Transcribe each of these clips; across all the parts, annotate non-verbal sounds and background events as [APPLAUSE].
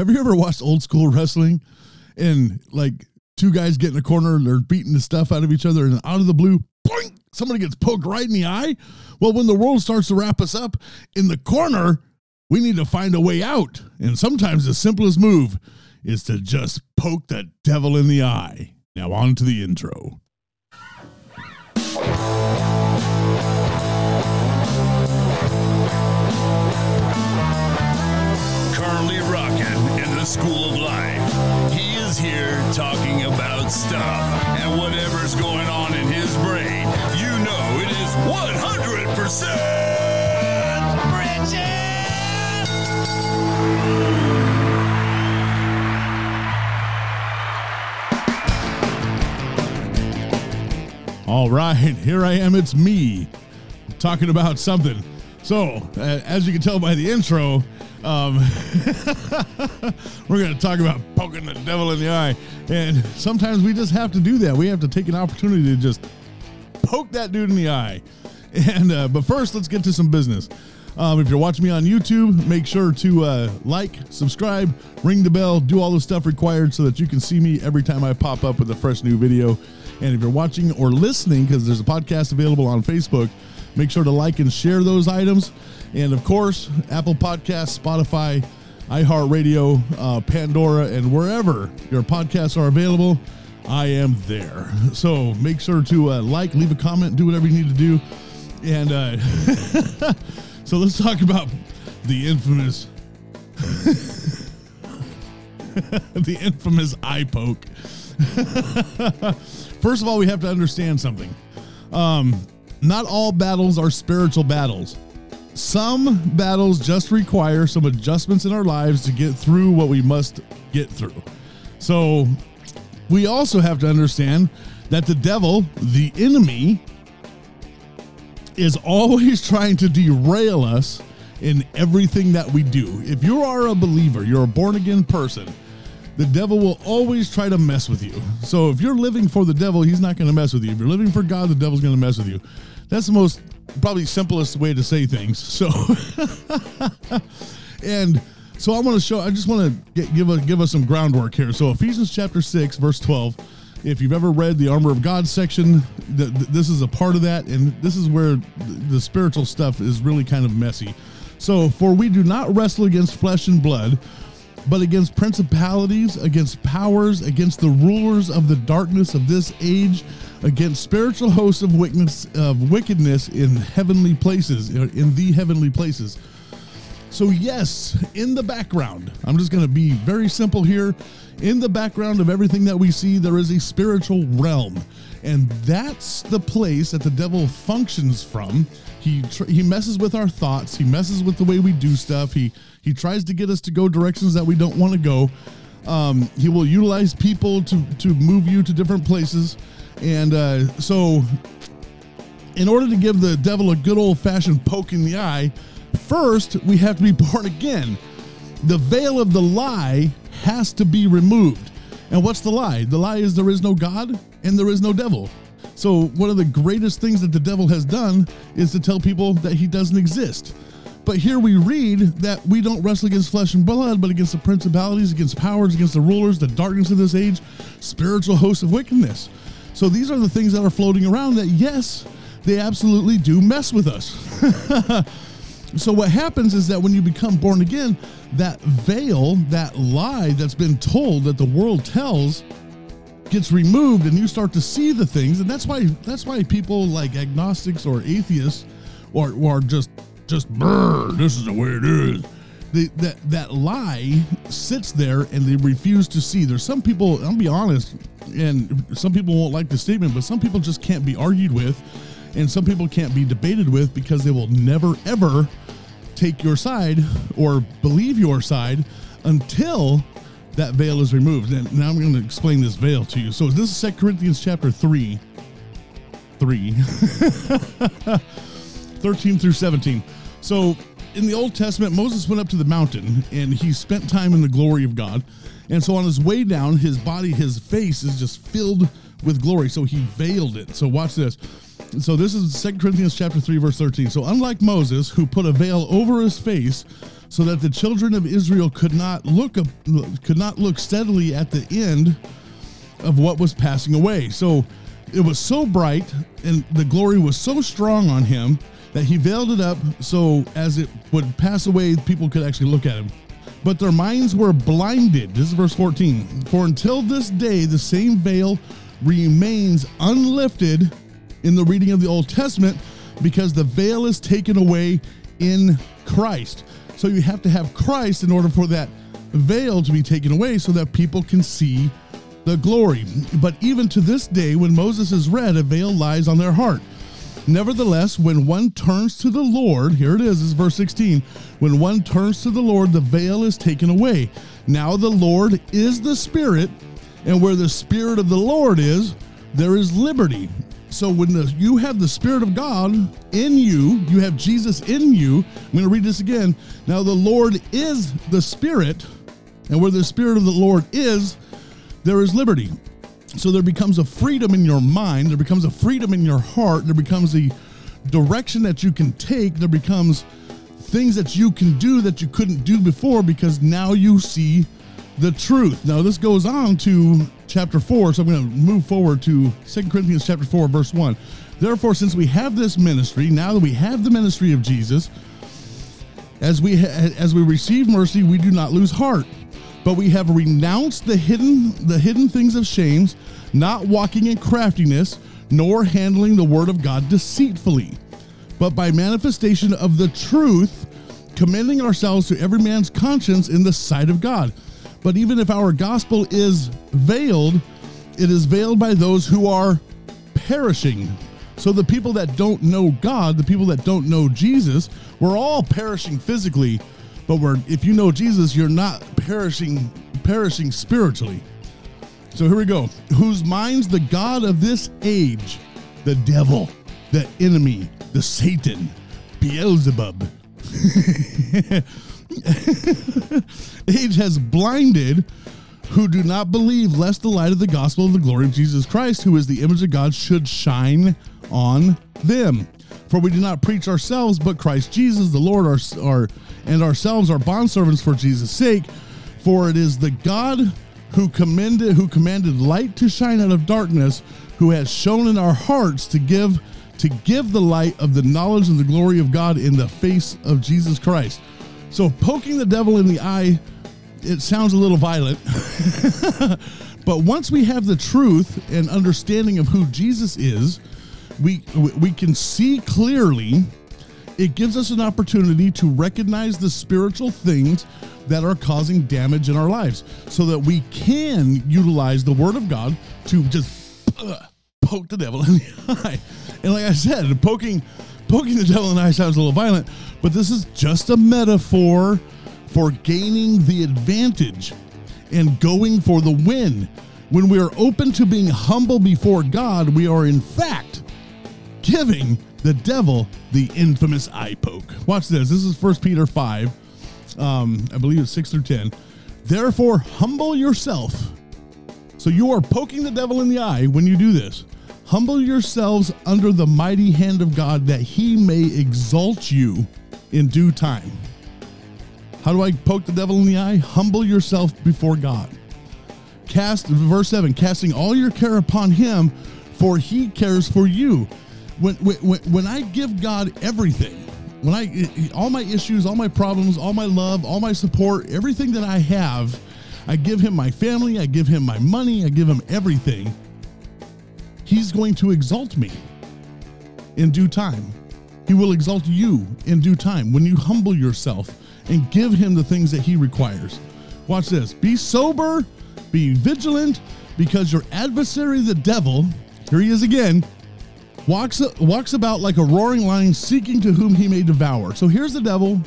Have you ever watched old school wrestling and like two guys get in a corner and they're beating the stuff out of each other and out of the blue, boing, somebody gets poked right in the eye? Well, when the world starts to wrap us up in the corner, we need to find a way out. And sometimes the simplest move is to just poke the devil in the eye. Now, on to the intro. School of life. He is here talking about stuff and whatever's going on in his brain. You know it is 100% Bridget! All right, here I am. It's me talking about something. So, uh, as you can tell by the intro, um, [LAUGHS] we're going to talk about poking the devil in the eye. And sometimes we just have to do that. We have to take an opportunity to just poke that dude in the eye. And uh, but first, let's get to some business. Um, if you're watching me on YouTube, make sure to uh, like, subscribe, ring the bell, do all the stuff required so that you can see me every time I pop up with a fresh new video. And if you're watching or listening, because there's a podcast available on Facebook, make sure to like and share those items. And of course, Apple Podcasts, Spotify, iHeartRadio, uh, Pandora, and wherever your podcasts are available, I am there. So make sure to uh, like, leave a comment, do whatever you need to do. And uh, [LAUGHS] so let's talk about the infamous, [LAUGHS] the infamous eye poke. [LAUGHS] First of all, we have to understand something. Um, not all battles are spiritual battles. Some battles just require some adjustments in our lives to get through what we must get through. So, we also have to understand that the devil, the enemy, is always [LAUGHS] trying to derail us in everything that we do. If you are a believer, you're a born again person, the devil will always try to mess with you. So if you're living for the devil, he's not going to mess with you. If you're living for God, the devil's going to mess with you. That's the most probably simplest way to say things. So [LAUGHS] and so I want to show I just want to give a, give us some groundwork here. So Ephesians chapter 6 verse 12 if you've ever read the armor of God section, th- th- this is a part of that, and this is where the spiritual stuff is really kind of messy. So, for we do not wrestle against flesh and blood, but against principalities, against powers, against the rulers of the darkness of this age, against spiritual hosts of wickedness, of wickedness in heavenly places, in the heavenly places. So, yes, in the background, I'm just going to be very simple here. In the background of everything that we see, there is a spiritual realm. And that's the place that the devil functions from. He tr- he messes with our thoughts. He messes with the way we do stuff. He he tries to get us to go directions that we don't want to go. Um, he will utilize people to to move you to different places. And uh, so, in order to give the devil a good old fashioned poke in the eye, first we have to be born again. The veil of the lie has to be removed. And what's the lie? The lie is there is no God and there is no devil. So, one of the greatest things that the devil has done is to tell people that he doesn't exist. But here we read that we don't wrestle against flesh and blood, but against the principalities, against powers, against the rulers, the darkness of this age, spiritual hosts of wickedness. So, these are the things that are floating around that, yes, they absolutely do mess with us. [LAUGHS] So what happens is that when you become born again, that veil, that lie that's been told that the world tells gets removed and you start to see the things and that's why that's why people like agnostics or atheists or or just just this is the way it is. They, that that lie sits there and they refuse to see. There's some people, I'll be honest, and some people won't like the statement, but some people just can't be argued with and some people can't be debated with because they will never ever take your side or believe your side until that veil is removed. And now I'm going to explain this veil to you. So this is 2 Corinthians chapter 3 3 [LAUGHS] 13 through 17. So in the Old Testament, Moses went up to the mountain and he spent time in the glory of God. And so on his way down, his body, his face is just filled with glory. So he veiled it. So watch this. So this is 2 Corinthians chapter 3 verse 13. So unlike Moses who put a veil over his face so that the children of Israel could not look up, could not look steadily at the end of what was passing away. So it was so bright and the glory was so strong on him that he veiled it up so as it would pass away people could actually look at him. But their minds were blinded. This is verse 14. For until this day the same veil remains unlifted in the reading of the Old Testament because the veil is taken away in Christ. So you have to have Christ in order for that veil to be taken away so that people can see the glory. But even to this day, when Moses is read, a veil lies on their heart. Nevertheless, when one turns to the Lord, here it is, is verse 16. When one turns to the Lord, the veil is taken away. Now the Lord is the Spirit, and where the Spirit of the Lord is, there is liberty. So when the, you have the Spirit of God in you, you have Jesus in you. I'm going to read this again. Now the Lord is the Spirit, and where the Spirit of the Lord is, there is liberty. So there becomes a freedom in your mind, there becomes a freedom in your heart, there becomes a direction that you can take, there becomes things that you can do that you couldn't do before because now you see the truth. Now this goes on to chapter 4, so I'm going to move forward to Second Corinthians chapter 4 verse 1. Therefore since we have this ministry, now that we have the ministry of Jesus, as we as we receive mercy, we do not lose heart but we have renounced the hidden the hidden things of shames, not walking in craftiness, nor handling the word of God deceitfully, but by manifestation of the truth, commending ourselves to every man's conscience in the sight of God. But even if our gospel is veiled, it is veiled by those who are perishing. So the people that don't know God, the people that don't know Jesus, we're all perishing physically, but we're if you know Jesus, you're not perishing perishing spiritually. So here we go. Whose minds the God of this age, the devil, the enemy, the Satan, Beelzebub, [LAUGHS] [LAUGHS] age has blinded who do not believe, lest the light of the gospel of the glory of Jesus Christ, who is the image of God, should shine on them. For we do not preach ourselves, but Christ Jesus, the Lord, our, our and ourselves are bondservants for Jesus' sake. For it is the God who commended who commanded light to shine out of darkness, who has shown in our hearts to give to give the light of the knowledge and the glory of God in the face of Jesus Christ. So poking the devil in the eye, it sounds a little violent. [LAUGHS] but once we have the truth and understanding of who Jesus is, we we can see clearly it gives us an opportunity to recognize the spiritual things that are causing damage in our lives so that we can utilize the word of God to just uh, poke the devil in the [LAUGHS] eye. And like I said, poking poking the devil in the eye sounds a little violent, but this is just a metaphor for gaining the advantage and going for the win. When we are open to being humble before God, we are in fact giving the devil the infamous eye poke. Watch this. This is First Peter 5. Um, I believe it's 6 through 10. Therefore, humble yourself. So you are poking the devil in the eye when you do this. Humble yourselves under the mighty hand of God that he may exalt you in due time. How do I poke the devil in the eye? Humble yourself before God. Cast, verse 7, casting all your care upon him, for he cares for you when, when, when I give God everything, when I, all my issues, all my problems, all my love, all my support, everything that I have, I give him my family, I give him my money, I give him everything. He's going to exalt me in due time. He will exalt you in due time when you humble yourself and give him the things that he requires. Watch this. Be sober, be vigilant, because your adversary, the devil, here he is again, walks walks about like a roaring lion seeking to whom he may devour. So here's the devil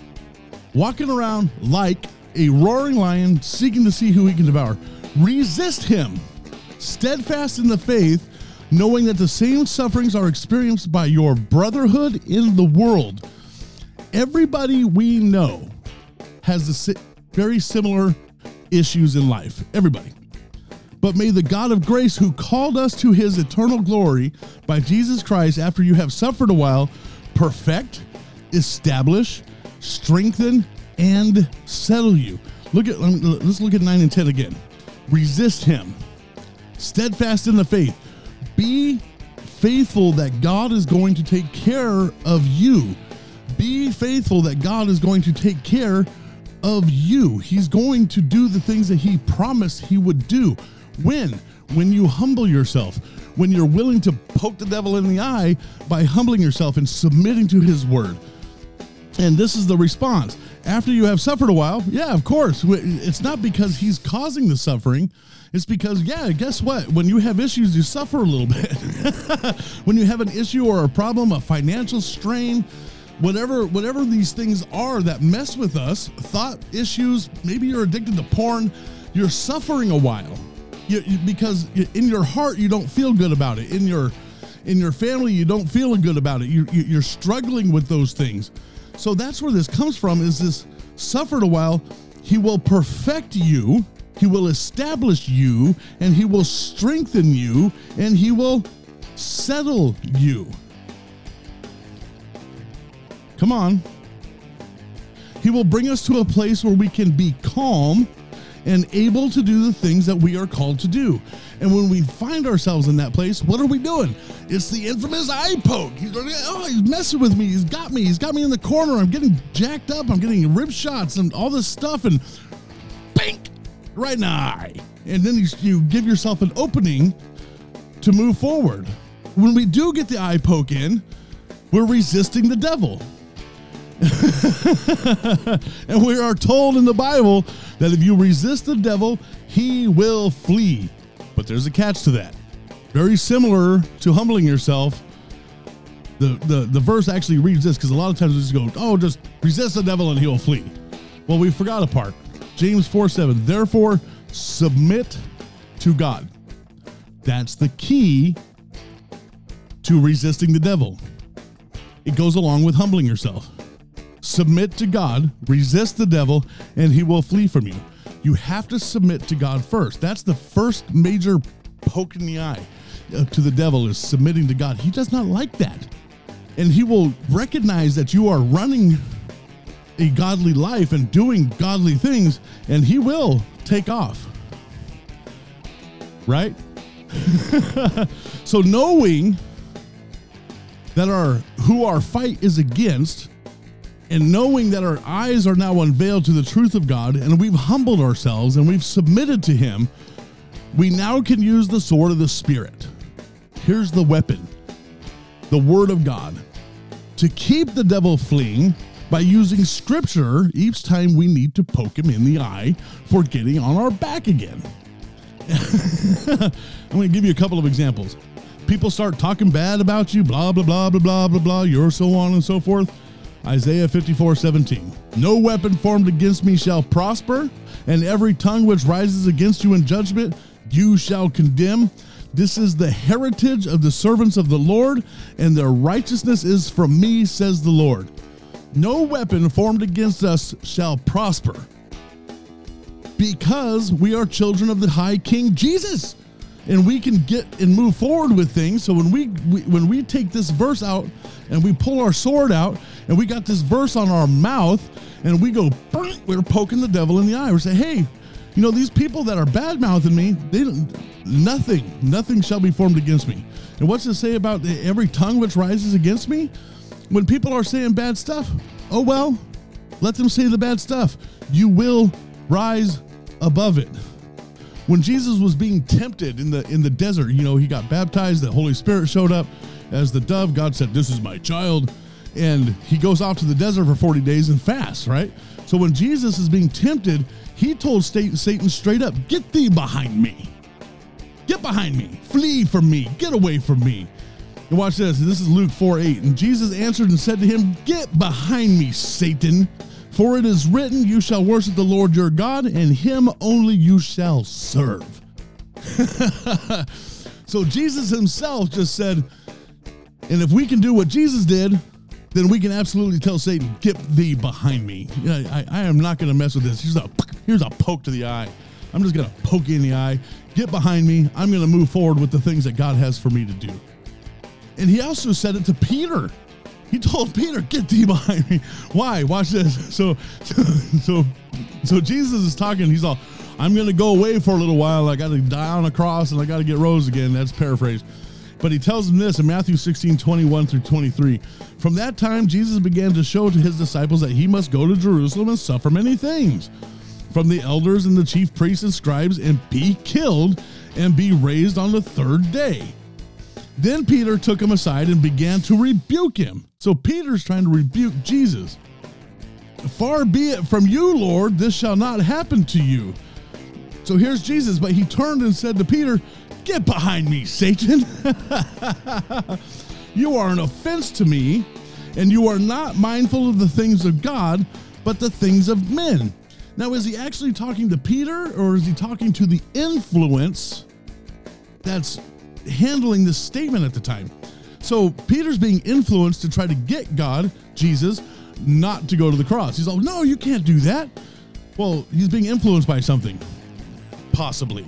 walking around like a roaring lion seeking to see who he can devour. Resist him, steadfast in the faith, knowing that the same sufferings are experienced by your brotherhood in the world. Everybody we know has the very similar issues in life. Everybody. But may the God of grace, who called us to his eternal glory by Jesus Christ, after you have suffered a while, perfect, establish, strengthen, and settle you. Look at let's look at 9 and 10 again. Resist him. Steadfast in the faith. Be faithful that God is going to take care of you. Be faithful that God is going to take care of you. He's going to do the things that he promised he would do. When? When you humble yourself, when you're willing to poke the devil in the eye by humbling yourself and submitting to his word. And this is the response. After you have suffered a while, yeah, of course. It's not because he's causing the suffering. It's because, yeah, guess what? When you have issues, you suffer a little [LAUGHS] bit. when you have an issue or a problem, a financial strain, whatever whatever these things are that mess with us, thought issues, maybe you're addicted to porn, you're suffering a while you, you, because in your heart you don't feel good about it. In your in your family you don't feel good about it. You, you, you're struggling with those things. So that's where this comes from. Is this suffered a while? He will perfect you. He will establish you, and he will strengthen you, and he will settle you. Come on. He will bring us to a place where we can be calm and able to do the things that we are called to do. And when we find ourselves in that place, what are we doing? It's the infamous eye poke. He's going, oh, he's messing with me. He's got me. He's got me in the corner. I'm getting jacked up. I'm getting rib shots and all this stuff. And bang, right in the eye. And then you, you give yourself an opening to move forward. When we do get the eye poke in, we're resisting the devil. [LAUGHS] and we are told in the Bible that if you resist the devil, he will flee. But there's a catch to that. Very similar to humbling yourself. The, the, the verse actually reads this because a lot of times we just go, oh, just resist the devil and he'll flee. Well, we forgot a part. James 4 7. Therefore, submit to God. That's the key to resisting the devil. It goes along with humbling yourself. Submit to God, resist the devil, and he will flee from you. You have to submit to God first. That's the first major poke in the eye uh, to the devil is submitting to God. He does not like that. And he will recognize that you are running a godly life and doing godly things, and he will take off. Right? [LAUGHS] so knowing that our who our fight is against and knowing that our eyes are now unveiled to the truth of God and we've humbled ourselves and we've submitted to Him, we now can use the sword of the Spirit. Here's the weapon the Word of God to keep the devil fleeing by using Scripture each time we need to poke him in the eye for getting on our back again. [LAUGHS] I'm going to give you a couple of examples. People start talking bad about you, blah, blah, blah, blah, blah, blah, blah, you're so on and so forth. Isaiah 54 17. No weapon formed against me shall prosper, and every tongue which rises against you in judgment, you shall condemn. This is the heritage of the servants of the Lord, and their righteousness is from me, says the Lord. No weapon formed against us shall prosper, because we are children of the high King Jesus and we can get and move forward with things. So when we, we, when we take this verse out and we pull our sword out and we got this verse on our mouth and we go, we're poking the devil in the eye. We say, hey, you know these people that are bad mouthing me, they don't, nothing, nothing shall be formed against me. And what's it say about every tongue which rises against me? When people are saying bad stuff, oh well, let them say the bad stuff. You will rise above it when Jesus was being tempted in the in the desert, you know, he got baptized, the Holy Spirit showed up as the dove. God said, "This is my child." And he goes off to the desert for 40 days and fasts, right? So when Jesus is being tempted, he told Satan straight up, "Get thee behind me. Get behind me. Flee from me. Get away from me." And watch this. This is Luke 4 8. And Jesus answered and said to him, Get behind me, Satan. For it is written, You shall worship the Lord your God, and him only you shall serve. [LAUGHS] so Jesus himself just said, And if we can do what Jesus did, then we can absolutely tell Satan, Get thee behind me. I, I, I am not going to mess with this. Here's a, here's a poke to the eye. I'm just going to poke you in the eye. Get behind me. I'm going to move forward with the things that God has for me to do. And he also said it to Peter. He told Peter, "Get thee behind me." Why? Watch this. [LAUGHS] So, [LAUGHS] so, so Jesus is talking. He's all, "I'm going to go away for a little while. I got to die on a cross, and I got to get rose again." That's paraphrase. But he tells him this in Matthew 16, 21 through 23. From that time, Jesus began to show to his disciples that he must go to Jerusalem and suffer many things from the elders and the chief priests and scribes and be killed and be raised on the third day. Then Peter took him aside and began to rebuke him. So Peter's trying to rebuke Jesus. Far be it from you, Lord, this shall not happen to you. So here's Jesus, but he turned and said to Peter, Get behind me, Satan. [LAUGHS] you are an offense to me, and you are not mindful of the things of God, but the things of men. Now, is he actually talking to Peter, or is he talking to the influence that's handling this statement at the time? So Peter's being influenced to try to get God, Jesus, not to go to the cross. He's like, no, you can't do that. Well, he's being influenced by something, possibly.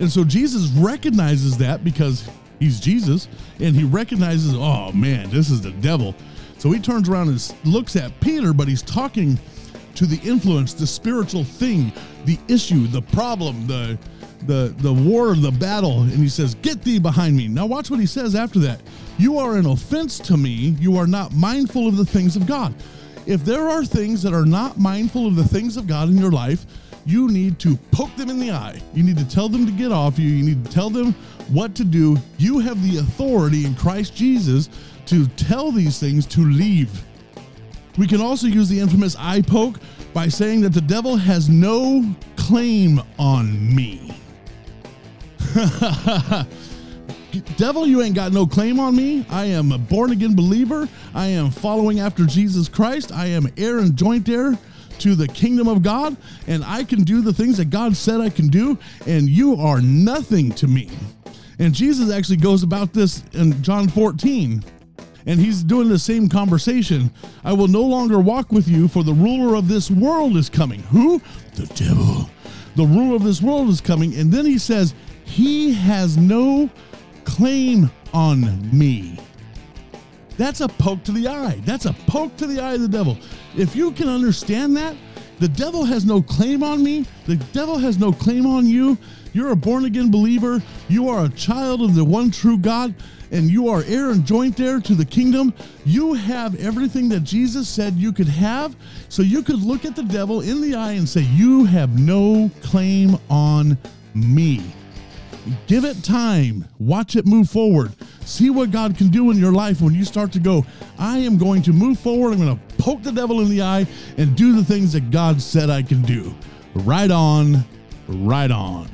And so Jesus recognizes that because he's Jesus and he recognizes, oh man, this is the devil. So he turns around and looks at Peter, but he's talking to the influence, the spiritual thing, the issue, the problem, the the the war, the battle, and he says, "Get thee behind me." Now watch what he says after that. You are an offense to me. You are not mindful of the things of God. If there are things that are not mindful of the things of God in your life, you need to poke them in the eye. You need to tell them to get off you. You need to tell them what to do. You have the authority in Christ Jesus to tell these things to leave. We can also use the infamous eye poke by saying that the devil has no claim on me. [LAUGHS] devil, you ain't got no claim on me. I am a born again believer. I am following after Jesus Christ. I am heir and joint heir to the kingdom of God, and I can do the things that God said I can do, and you are nothing to me. And Jesus actually goes about this in John 14 and he's doing the same conversation. I will no longer walk with you, for the ruler of this world is coming. Who? The devil. The ruler of this world is coming. And then he says, He has no claim on me. That's a poke to the eye. That's a poke to the eye of the devil. If you can understand that, the devil has no claim on me. The devil has no claim on you. You're a born again believer. You are a child of the one true God, and you are heir and joint heir to the kingdom. You have everything that Jesus said you could have. So you could look at the devil in the eye and say, You have no claim on me. Give it time. Watch it move forward. See what God can do in your life when you start to go, I am going to move forward. I'm going to poke the devil in the eye and do the things that God said I can do. Right on, right on.